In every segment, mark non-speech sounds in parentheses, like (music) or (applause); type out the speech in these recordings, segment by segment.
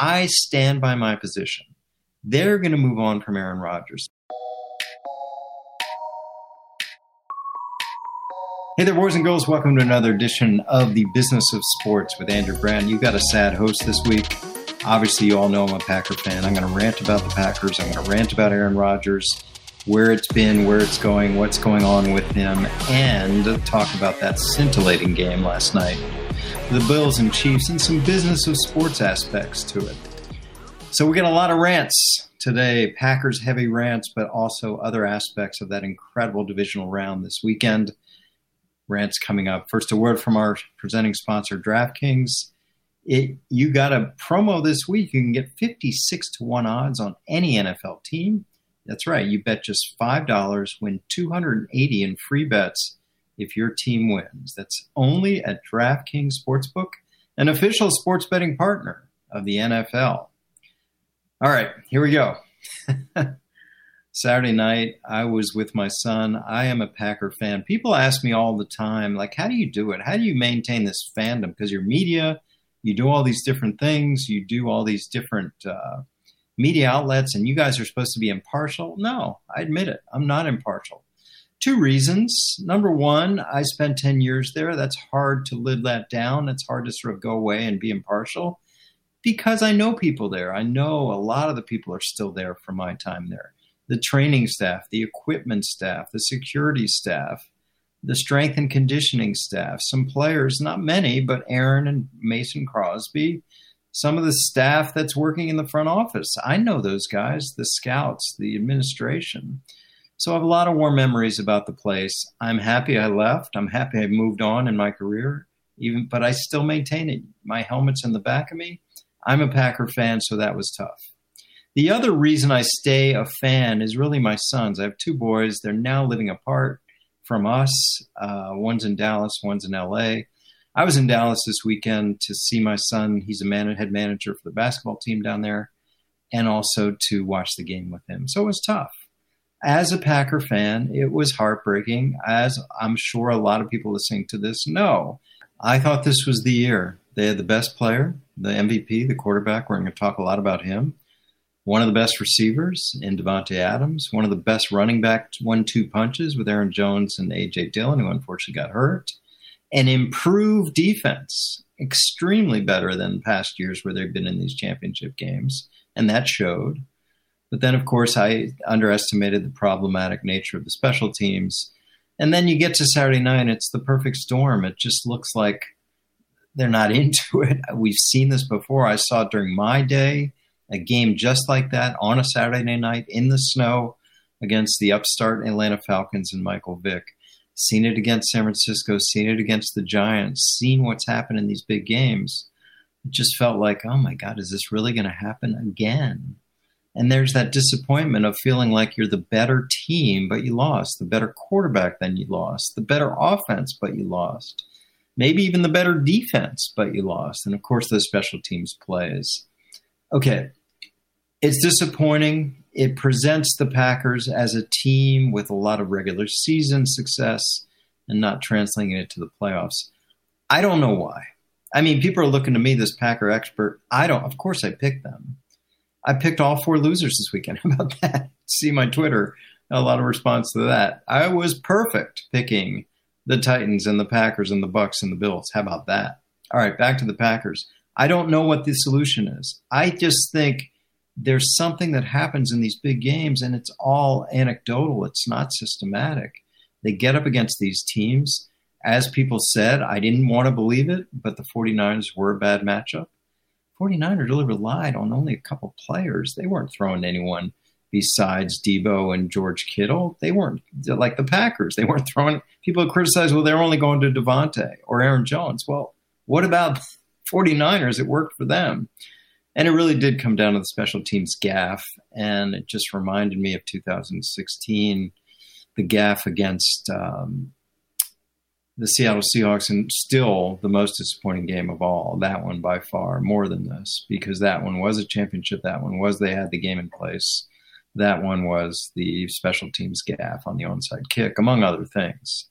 I stand by my position. They're going to move on from Aaron Rodgers. Hey there, boys and girls. Welcome to another edition of the Business of Sports with Andrew Brandt. You've got a sad host this week. Obviously, you all know I'm a Packer fan. I'm going to rant about the Packers. I'm going to rant about Aaron Rodgers, where it's been, where it's going, what's going on with him, and talk about that scintillating game last night. The Bills and Chiefs, and some business of sports aspects to it. So, we got a lot of rants today Packers heavy rants, but also other aspects of that incredible divisional round this weekend rants coming up. First, a word from our presenting sponsor, DraftKings. It, you got a promo this week. You can get 56 to 1 odds on any NFL team. That's right. You bet just $5, win 280 in free bets if your team wins. That's only at DraftKings Sportsbook, an official sports betting partner of the NFL. All right, here we go. (laughs) Saturday night, I was with my son. I am a Packer fan. People ask me all the time, like, how do you do it? How do you maintain this fandom? Because you're media, you do all these different things, you do all these different uh, media outlets, and you guys are supposed to be impartial. No, I admit it. I'm not impartial. Two reasons. Number one, I spent 10 years there. That's hard to live that down. It's hard to sort of go away and be impartial because I know people there. I know a lot of the people are still there from my time there the training staff, the equipment staff, the security staff, the strength and conditioning staff, some players, not many, but Aaron and Mason Crosby, some of the staff that's working in the front office. I know those guys, the scouts, the administration. So I have a lot of warm memories about the place. I'm happy I left. I'm happy I moved on in my career, even but I still maintain it. My helmet's in the back of me. I'm a Packer fan, so that was tough. The other reason I stay a fan is really my sons. I have two boys. They're now living apart from us. Uh, one's in Dallas, one's in LA. I was in Dallas this weekend to see my son. He's a man- head manager for the basketball team down there, and also to watch the game with him. So it was tough. As a Packer fan, it was heartbreaking, as I'm sure a lot of people listening to this know. I thought this was the year. They had the best player, the MVP, the quarterback. We're going to talk a lot about him one of the best receivers in Davante Adams, one of the best running back one-two punches with Aaron Jones and AJ Dillon, who unfortunately got hurt, an improved defense, extremely better than past years where they've been in these championship games, and that showed. But then, of course, I underestimated the problematic nature of the special teams. And then you get to Saturday night, it's the perfect storm. It just looks like they're not (laughs) into it. We've seen this before. I saw it during my day a game just like that on a Saturday night in the snow against the upstart Atlanta Falcons and Michael Vick. Seen it against San Francisco, seen it against the Giants, seen what's happened in these big games. It just felt like, oh my God, is this really going to happen again? And there's that disappointment of feeling like you're the better team, but you lost, the better quarterback than you lost, the better offense, but you lost, maybe even the better defense, but you lost. And of course, the special teams plays. Okay, it's disappointing. It presents the Packers as a team with a lot of regular season success and not translating it to the playoffs. I don't know why. I mean, people are looking to me, this Packer expert. I don't, of course, I picked them. I picked all four losers this weekend. (laughs) How about that? See my Twitter, a lot of response to that. I was perfect picking the Titans and the Packers and the Bucks and the Bills. How about that? All right, back to the Packers. I don't know what the solution is. I just think there's something that happens in these big games and it's all anecdotal. It's not systematic. They get up against these teams. As people said, I didn't want to believe it, but the 49ers were a bad matchup. 49ers really relied on only a couple players. They weren't throwing anyone besides Deebo and George Kittle. They weren't like the Packers. They weren't throwing. People criticize, well, they're only going to Davante or Aaron Jones. Well, what about 49ers? It worked for them. And it really did come down to the special teams gaffe. And it just reminded me of 2016, the gaffe against um, the Seattle Seahawks, and still the most disappointing game of all. That one by far, more than this, because that one was a championship. That one was they had the game in place. That one was the special teams gaffe on the onside kick, among other things.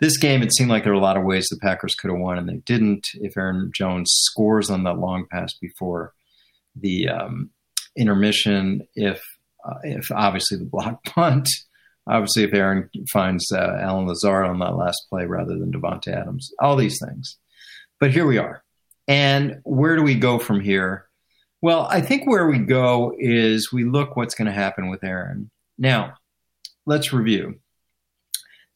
This game, it seemed like there were a lot of ways the Packers could have won, and they didn't. If Aaron Jones scores on that long pass before the um, intermission if uh, if obviously the block (laughs) punt. Obviously, if Aaron finds uh, Allen Lazard on that last play rather than Davante Adams, all these things. But here we are. And where do we go from here? Well, I think where we go is we look what's going to happen with Aaron. Now, let's review.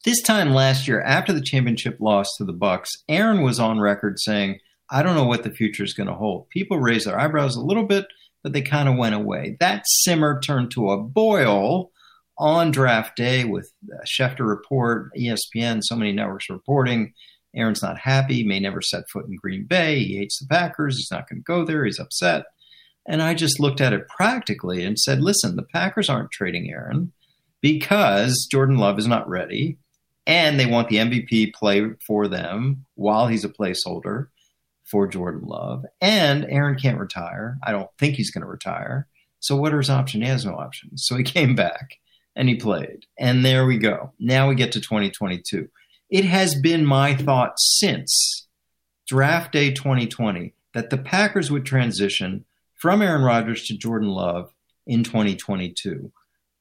This time last year, after the championship loss to the Bucks, Aaron was on record saying, "I don't know what the future is going to hold." People raised their eyebrows a little bit, but they kind of went away. That simmer turned to a boil on draft day with Schefter report, ESPN, so many networks reporting. Aaron's not happy, may never set foot in Green Bay. He hates the Packers. He's not going to go there. He's upset. And I just looked at it practically and said, listen, the Packers aren't trading Aaron because Jordan Love is not ready and they want the MVP play for them while he's a placeholder for Jordan Love. And Aaron can't retire. I don't think he's going to retire. So what are his options? He has no options. So he came back and he played. And there we go. Now we get to 2022. It has been my thought since draft day 2020 that the Packers would transition from Aaron Rodgers to Jordan Love in 2022.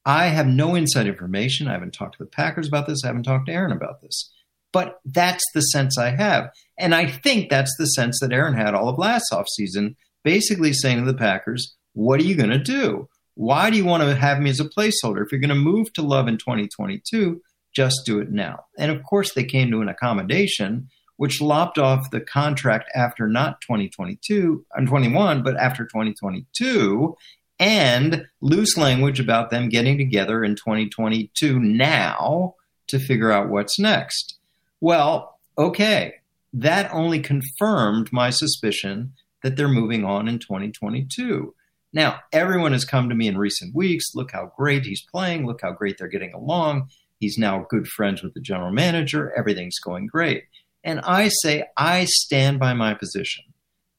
I have no inside information. I haven't talked to the Packers about this. I haven't talked to Aaron about this. But that's the sense I have. And I think that's the sense that Aaron had all of last offseason, basically saying to the Packers, what are you going to do? Why do you want to have me as a placeholder? If you're going to move to Love in 2022, just do it now. And of course, they came to an accommodation which lopped off the contract after not 2022 and 21, but after 2022, and loose language about them getting together in 2022 now to figure out what's next. Well, okay, that only confirmed my suspicion that they're moving on in 2022. Now, everyone has come to me in recent weeks. Look how great he's playing. Look how great they're getting along. He's now good friends with the general manager. Everything's going great. And I say, I stand by my position.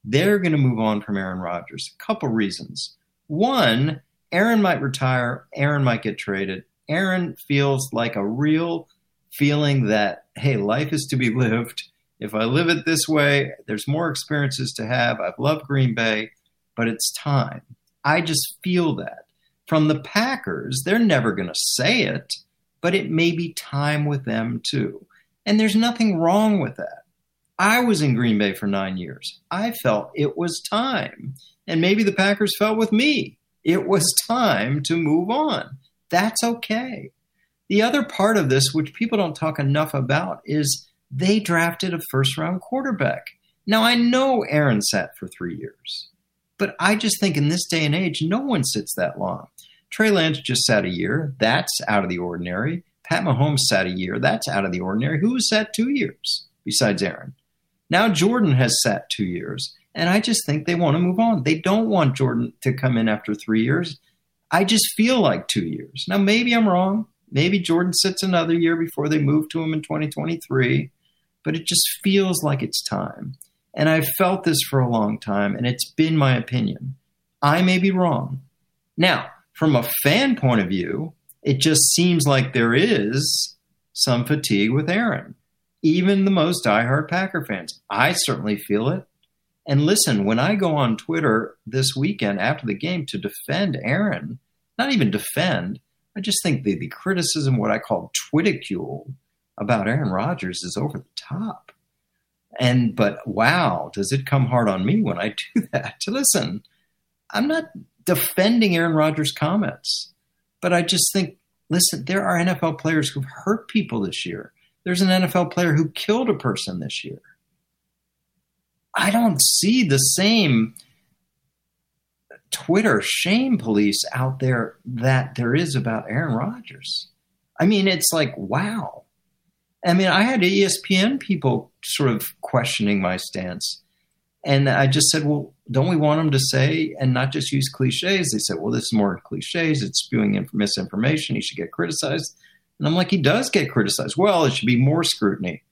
They're going to move on from Aaron Rodgers. A couple reasons. One, Aaron might retire, Aaron might get traded. Aaron feels like a real feeling that, hey, life is to be (laughs) lived. If I live it this way, there's more experiences to have. I've loved Green Bay, but it's time. I just feel that. From the Packers, they're never going to say it, but it may be time with them too. And there's nothing wrong with that. I was in Green Bay for nine years. I felt it was time. And maybe the Packers felt with me. It was time to move on. That's okay. The other part of this, which people don't talk enough about, is they drafted a first round quarterback. Now, I know Aaron sat for three years, but I just think in this day and age, no one sits that long. Trey Lance just sat a year. That's out of the ordinary. Pat Mahomes sat a year. That's out of the ordinary. Who sat two years besides Aaron? Now Jordan has sat two years. And I just think they want to move on. They don't want Jordan to come in after three years. I just feel like two years. Now, maybe I'm wrong. Maybe Jordan sits another year before they move to him in 2023, but it just feels like it's time. And I've felt this for a long time, and it's been my opinion. I may be wrong. Now, from a fan point of view, it just seems like there is some fatigue with Aaron. Even the most diehard Packer fans. I certainly feel it. And listen, when I go on Twitter this weekend after the game to defend Aaron, not even defend, I just think the, the criticism, what I call Twiticule about Aaron Rodgers is over the top. And, but wow, does it come hard on me when I (laughs) do that? To Listen, I'm not defending Aaron Rodgers' comments. But I just think, listen, there are NFL players who've hurt people this year. There's an NFL player who killed a person this year. I don't see the same Twitter shame police out there that there is about Aaron Rodgers. I mean, it's like, wow. I mean, I had ESPN people sort of questioning my stance. And I just said, well, don't we want them to say and not just use cliches? They said, well, this is more cliches. It's spewing misinformation. He should get criticized. And I'm like, he does get criticized. Well, it should be more scrutiny.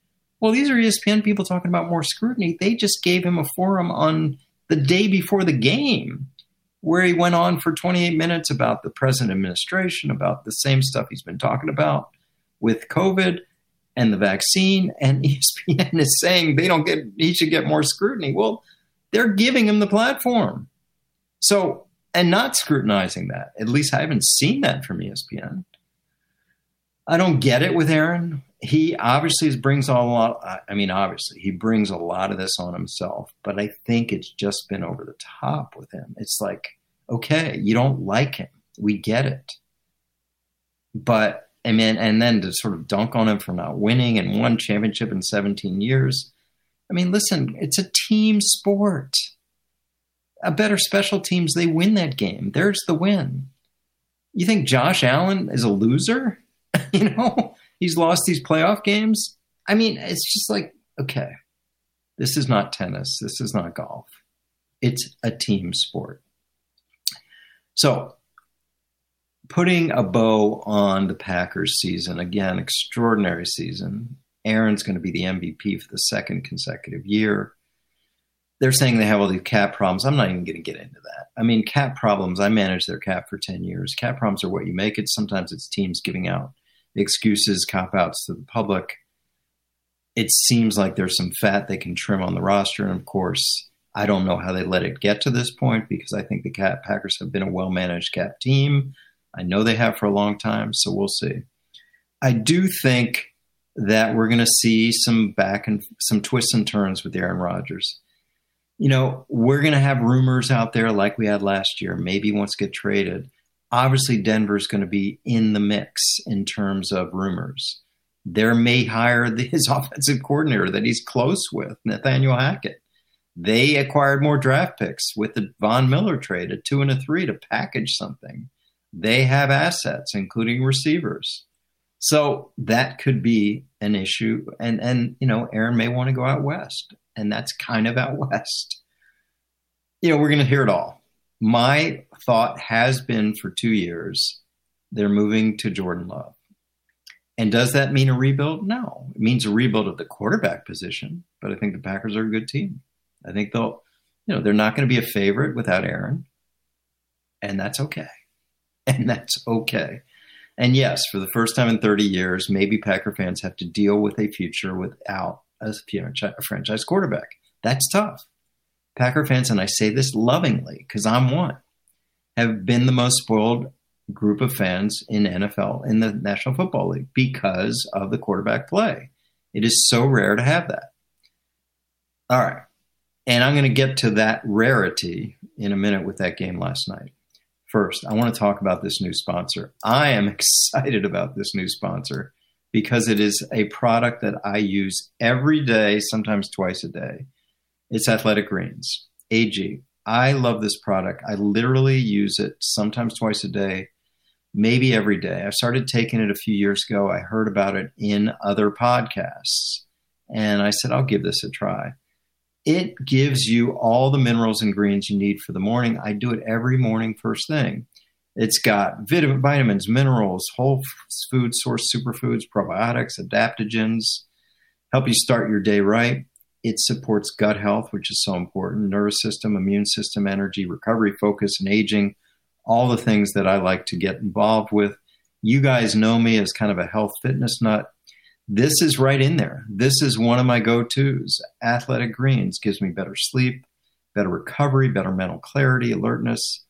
Well, these are ESPN people talking about more scrutiny. They just gave him a forum on the day before the game where he went on for 28 minutes about the present administration, about the same stuff he's been talking about with COVID and the vaccine, and (laughs) ESPN is saying they don't get he should get more scrutiny. Well, they're giving him the platform. So, and not scrutinizing that. At least I haven't seen that from ESPN. I don't get it with Aaron. He obviously brings a lot. I mean, obviously, he brings a lot of this on himself, but I think it's just been over the top with him. It's like, okay, you don't like him. We get it. But, I mean, and then to sort of dunk on him for not winning and one championship in 17 years. I mean, listen, it's a team sport. A better special teams, they win that game. There's the win. You think Josh Allen is a loser? (laughs) you know, he's lost these playoff games. I mean, it's just like, okay, this is not tennis. This is not golf. It's a team sport. So, putting a bow on the Packers season, again, extraordinary season. Aaron's going to be the MVP for the second consecutive year. They're saying they have all these cap problems. I'm not even going to get into that. I mean, cap problems, I managed their cap for 10 years. Cap problems are what you make it. Sometimes it's teams giving out excuses, cop outs to the public. It seems like there's some fat they can trim on the roster. And of course, I don't know how they let it get to this point because I think the Packers have been a well managed cap team. I know they have for a long time, so we'll see. I do think that we're going to see some back and some twists and turns with Aaron Rodgers. You know, we're going to have rumors out there like we had last year. Maybe once get traded obviously Denver's going to be in the mix in terms of rumors. There may hire his offensive coordinator that he's close with, Nathaniel Hackett. They acquired more draft picks with the Von Miller trade, a two and a three to package something. They have assets, including receivers. So that could be an issue. And and you know, Aaron may want to go out west. And that's kind of out (laughs) west. You know, we're gonna hear it all my thought has been for two years they're moving to Jordan Love. And does that mean a rebuild? No. It means a rebuild of the quarterback position, but I think the Packers are a good team. I think they'll, you know, they're not going to be a favorite without Aaron. And that's okay. (laughs) And that's okay. And yes, for the first time in 30 years, maybe Packer fans have to deal with a future without a franchise quarterback. That's tough. Packer fans, and I say this lovingly because I'm one, have been the most spoiled group of fans in NFL in the National Football League because of the quarterback play. It is so rare to have that. All right. And I'm going to get to that rarity in a minute with that game last night. First, I want to talk about this new sponsor. I am (laughs) excited about this new sponsor because it is a product that I use every day, sometimes twice a day. It's Athletic Greens, AG. I love this product. I literally use it sometimes twice a day, maybe every day. I started taking it a few years ago. I heard about it in other podcasts, and I said, I'll give this a try. It gives you all the minerals and greens you need for the morning. I do it every morning, first thing. It's got vitamins, minerals, whole food source superfoods, probiotics, adaptogens, help you start your day right. It supports gut health, which is so important, nervous system, immune system, energy, recovery, focus, and aging, all the things that I like to get involved with. You guys know me as kind of a health fitness nut. This is right in there. This is one of my go tos. Athletic Greens gives me better sleep, better recovery, better mental clarity, alertness.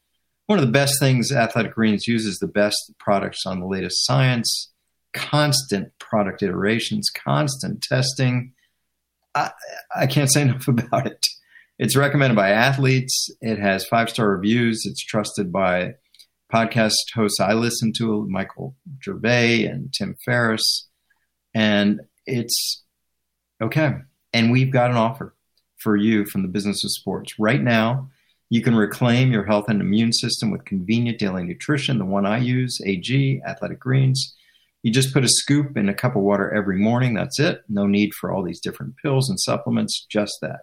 One of the best things Athletic Greens uses the best products on the latest science, constant product iterations, constant testing I, I can't say (laughs) enough about it. It's recommended by athletes. It has five star reviews. It's trusted by podcast hosts I listen to, Michael Gervais and Tim Ferriss. And it's okay. And we've got an offer for you from the business of sports. Right now, you can reclaim your health and immune system with convenient daily nutrition, the one I use, AG, Athletic Greens. You just put a scoop in a cup of water every morning. That's it. No need for all these different pills and supplements, just that.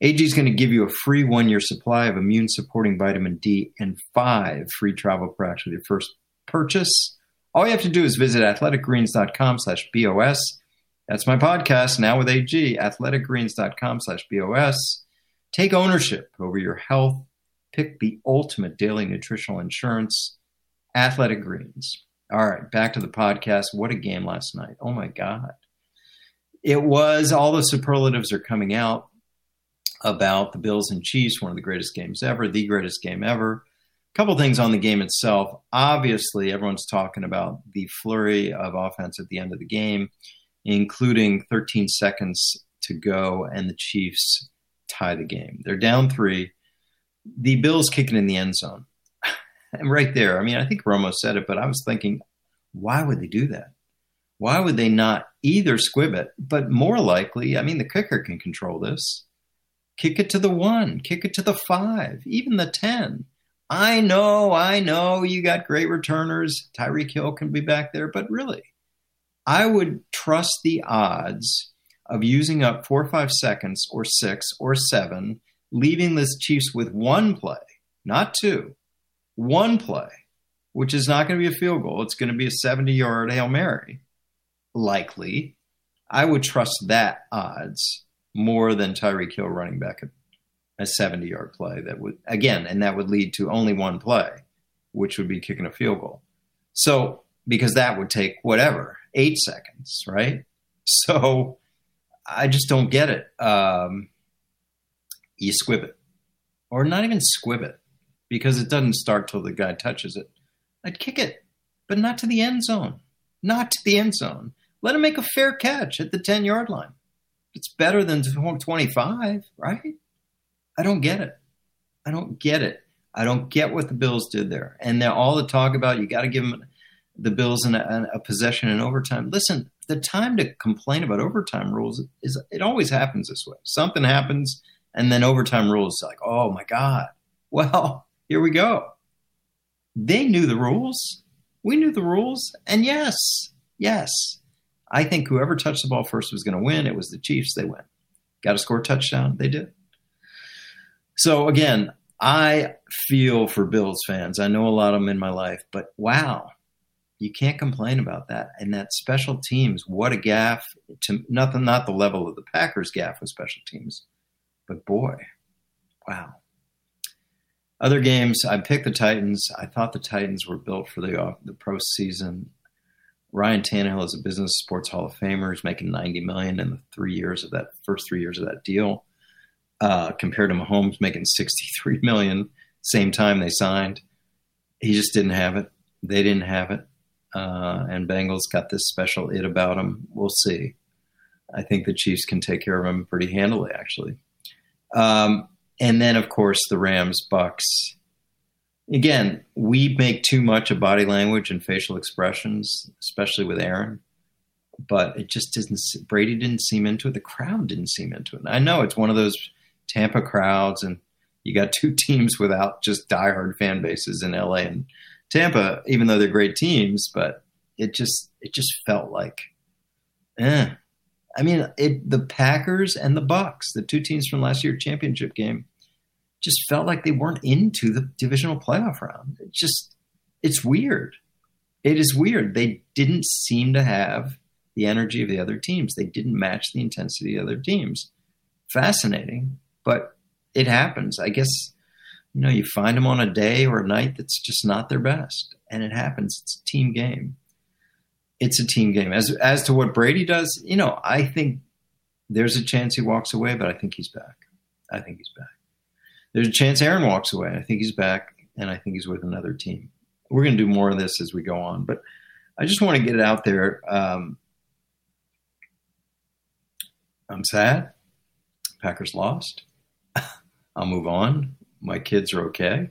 AG is going to give you a free one year supply of immune supporting vitamin D and five free travel packs with your first purchase. All you have to do is visit athleticgreens.com slash BOS. That's my podcast now with AG, athleticgreens.com slash BOS. Take ownership over your health. Pick the ultimate daily nutritional insurance, Athletic Greens. All right, back to the podcast. What a game last night. Oh my God. It was, all the superlatives are coming out. about the Bills and Chiefs, one of the greatest games ever, the greatest game ever. Couple things on the game itself. Obviously, everyone's talking about the flurry of offense at the end of the game, including 13 seconds to go, and the Chiefs tie the game. They're down three. The Bills kicking in the end zone. (laughs) and right there, I mean, I think Romo said it, but I was thinking, why would they do that? Why would they not either squib it, but more likely, I mean, the kicker can control this. Kick it to the one, kick it to the five, even the 10. I know, I know you got great returners. Tyreek Hill can be back there, but really, I would trust the odds of using up four or five seconds or six or seven, leaving this Chiefs with one play, not two, one play, which is not going to be a field goal. It's going to be a 70 yard Hail Mary, likely. I would trust that odds more than Tyreek Hill running back a, a 70 yard play that would, again, and that would lead to only one play, which would be kicking a field goal. So, because that would take whatever, eight seconds, right? So, I just don't get it. Um, you squib it, or not even squib it, because it doesn't start till the guy touches it. I'd kick it, but not to the end zone. Not to the end zone. Let him make a fair catch at the 10 yard line. It's better than 25, right? I don't get it. I don't get it. I don't get what the Bills did there. And all the talk about you got to give them the Bills in a, a, possession in overtime. Listen, the time to complain about overtime rules is it always happens this way. Something happens, and then overtime rules like, oh my god. Well, (laughs) here we go. They knew the rules. We knew the rules, and yes, yes, I think whoever touched the ball first was going to win. It was the Chiefs. They win. Got to score a touchdown. They did. So again, I feel for Bills fans. I know a lot of them in my life, but wow, you can't complain about that. And that special teams, what a gaffe! To nothing, not the level of the Packers gaffe with special teams, but boy, wow. Other games, I picked the Titans. I thought the Titans were built for the uh, the postseason. Ryan Tannehill is a business sports Hall of Famer. He's making ninety million in the three years of that first three years of that deal, uh, compared to Mahomes making sixty three million same time they signed. He just didn't have it. They didn't have it uh, and Bengals got this special it about them. We'll see. I think the Chiefs can take care of them pretty handily, actually. Um, and then, of course, the Rams Bucks. Again, we make too much of body language and facial expressions, especially with Aaron. But it just didn't. Brady didn't seem into it. The crowd didn't seem into it. I know it's one of those Tampa crowds, and you got two (laughs) teams without just diehard fan bases in LA and Tampa, even though they're great teams, but it just it just felt like, eh. I mean, it, the Packers and the Bucks, the two teams from last year's championship game, just felt like they weren't into the divisional playoff round. It just it's weird. It is weird. They didn't seem to have the energy of the other teams. They didn't match the intensity of the other teams. Fascinating, but it happens. I guess you know, you find them on a day or a night that's just not their best, and it happens. It's a team game. It's a team game. As as to what Brady does, you know, I think there's a chance he walks away, but I think he's back. I think he's back. There's a chance Aaron walks away. I think he's back, and I think he's with another team. We're going to do more of this as we go on, but I just want to get it out there. Um, I'm sad. Packers lost. I'll move on my kids are okay.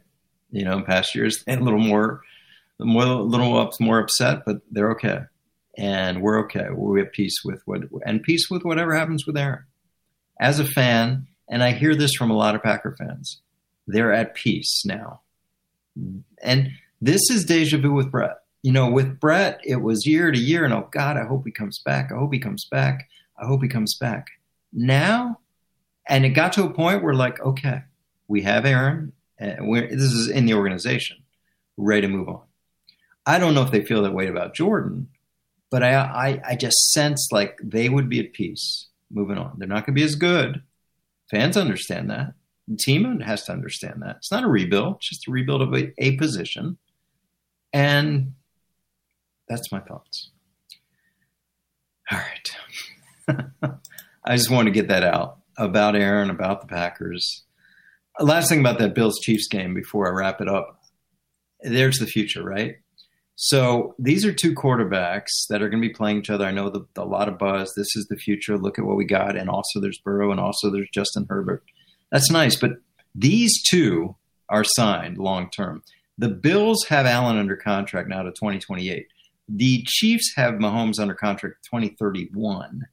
You know, in past years, and a little more, more, a little up, more upset, but they're okay, and we're okay. We're at peace with what, and peace with whatever happens with Aaron. As a fan, and I hear this from a lot of Packer fans, they're at peace now, and this is deja vu with Brett. You know, with Brett, it was year to year, and oh God, I hope he comes back. I hope he comes back. I hope he comes back. Now, and it got to a point where, like, okay, we have Aaron. Eh, this is in the organization, ready to move on. I don't know if they feel that way about Jordan, but I, I, I just sense like they would be at peace moving on. They're not going to be as good. Fans understand that. The team has to understand that. It's not a rebuild, it's just a rebuild of a, a position. And that's my thoughts. All right. (laughs) I just want to get that out. About Aaron, about the Packers. Last thing about that Bills Chiefs game before I wrap it up. There's the future, right? So these are two quarterbacks that are going to be playing each other. I know the, a lot of buzz. This is the future. Look at what we got. And also there's Burrow and also there's Justin Herbert. That's nice. But these two are signed long term. The Bills have Allen under contract now to 2028. The Chiefs have Mahomes under contract 2031.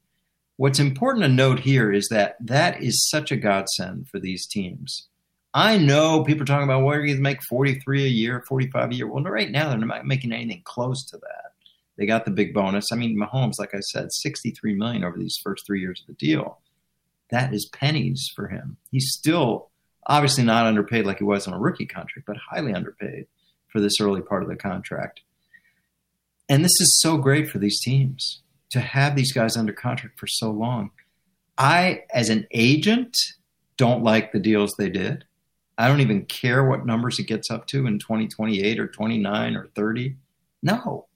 What's important to note here is that that is such a godsend for these teams. I know people are talking about what are you going to make 43 a year, 45 a year. Well, right now they're not making anything close to that. They got the big bonus. I mean, Mahomes, like I said, 63 million over these first three years of the deal. That is pennies for him. He's still obviously not underpaid like he was on a rookie contract, but highly underpaid for this early part of the contract. And this is so great for these teams to have these guys under contract for so long. I, as an agent, don't like the deals they did. I don't even care what numbers it gets up to in 2028 or 29 or 30. No,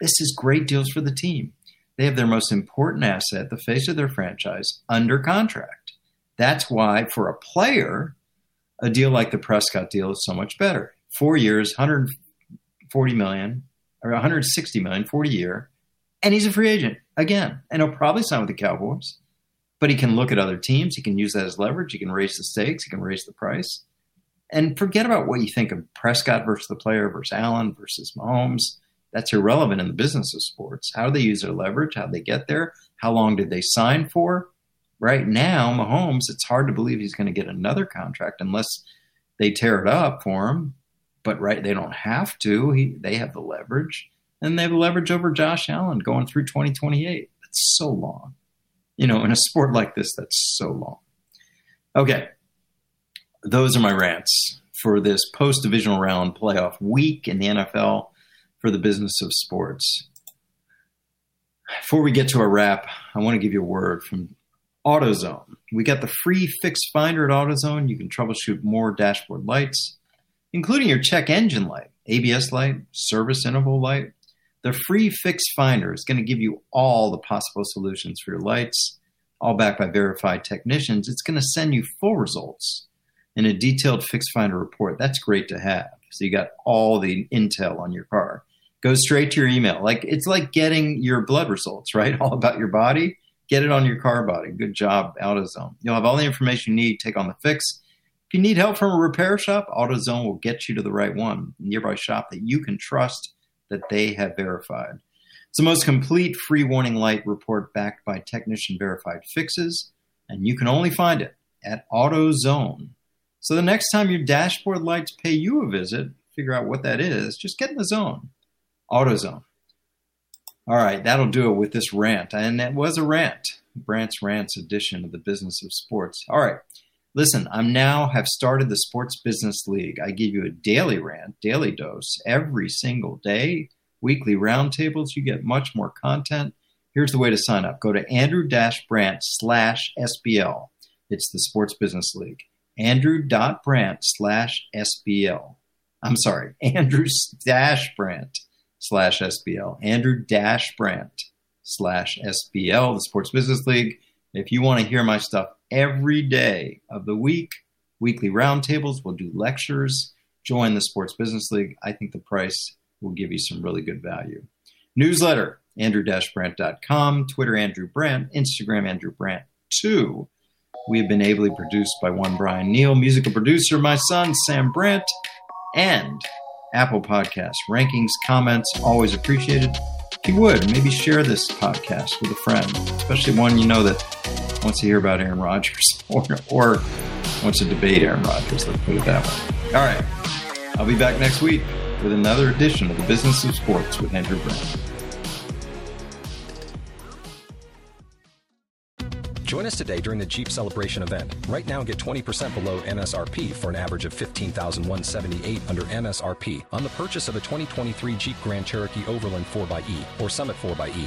this is great deals for the team. They have their most important asset, the face of their franchise, under contract. That's why, for a player, a deal like the Prescott deal is so much better. Four years, 140 million or 160 million, 40 year, and he's a free agent again, and he'll probably sign with the Cowboys. But he can look at other teams. He can use that as leverage. He can raise the stakes. He can raise the price. And forget about what you think of Prescott versus the player versus Allen versus Mahomes. That's irrelevant in the business of sports. How do they use their leverage? How they get there? How long did they sign for? Right now, Mahomes, it's hard to believe he's going to get another contract unless they tear it up for him. But right, they don't have to. He, they have the leverage, and they have leverage over Josh Allen going through 2028. That's so long you know, in a sport like this, that's so long. Okay. Those are my rants for this post divisional round playoff week in the NFL for the business of sports. Before we get to a wrap, I want to give you a word from AutoZone. We got the free fix finder at AutoZone. You can troubleshoot more dashboard lights, including your check engine light, ABS light, service interval light, the free Fix Finder is going to give you all the possible solutions for your lights, all backed by verified technicians. It's going to send you full results in a detailed Fix Finder report. That's great to have. So you got all the intel on your car. Goes straight to your email. Like it's like getting your blood results, right? (laughs) All about your body. Get it on your car body. Good job, AutoZone. You'll have all the information you need. Take on the fix. If you need help from a repair shop, AutoZone will get you to the right one, nearby shop that you can trust that they have verified. It's the most complete free warning light report backed by technician verified fixes, and you can only find it at AutoZone. So the next time your dashboard lights pay you a visit, figure out what that is, just get in the zone. AutoZone. All right, that'll do it with this rant. And it was a rant. Brandt's Rants edition of the business of sports. All right. Listen, I'm now have started the Sports Business League. I give you a daily rant, daily dose every single day, weekly roundtables. You get much more content. Here's the way to sign up. Go to andrew-brandt slash SBL. It's the Sports Business League. Andrew.brandt slash SBL. I'm sorry, (laughs) Andrew-brandt slash SBL. Andrew-brandt slash SBL, the Sports Business League. If you want to hear my stuff every day of the week, weekly roundtables, we'll do lectures, join the Sports Business League. I think the price will give you some really good value. Newsletter, andrew-brandt.com, Twitter, Andrew Brandt, Instagram, Andrew Brandt 2. We have been ably produced by one Brian Neal, musical producer, my son, Sam Brandt, and Apple Podcasts. Rankings, comments, always appreciated. If you would, maybe share this podcast with a friend, especially one you know that wants to hear about Aaron Rodgers (laughs) or, or wants to debate Aaron Rodgers. Let's put it that way. All right. I'll be back next week with another edition of the Business of Sports with Andrew Brandt. Join us today during the Jeep Celebration event. Right now, get 20% below MSRP for an average of 15178 under MSRP on the purchase of a 2023 Jeep Grand Cherokee Overland 4xE or Summit 4xE.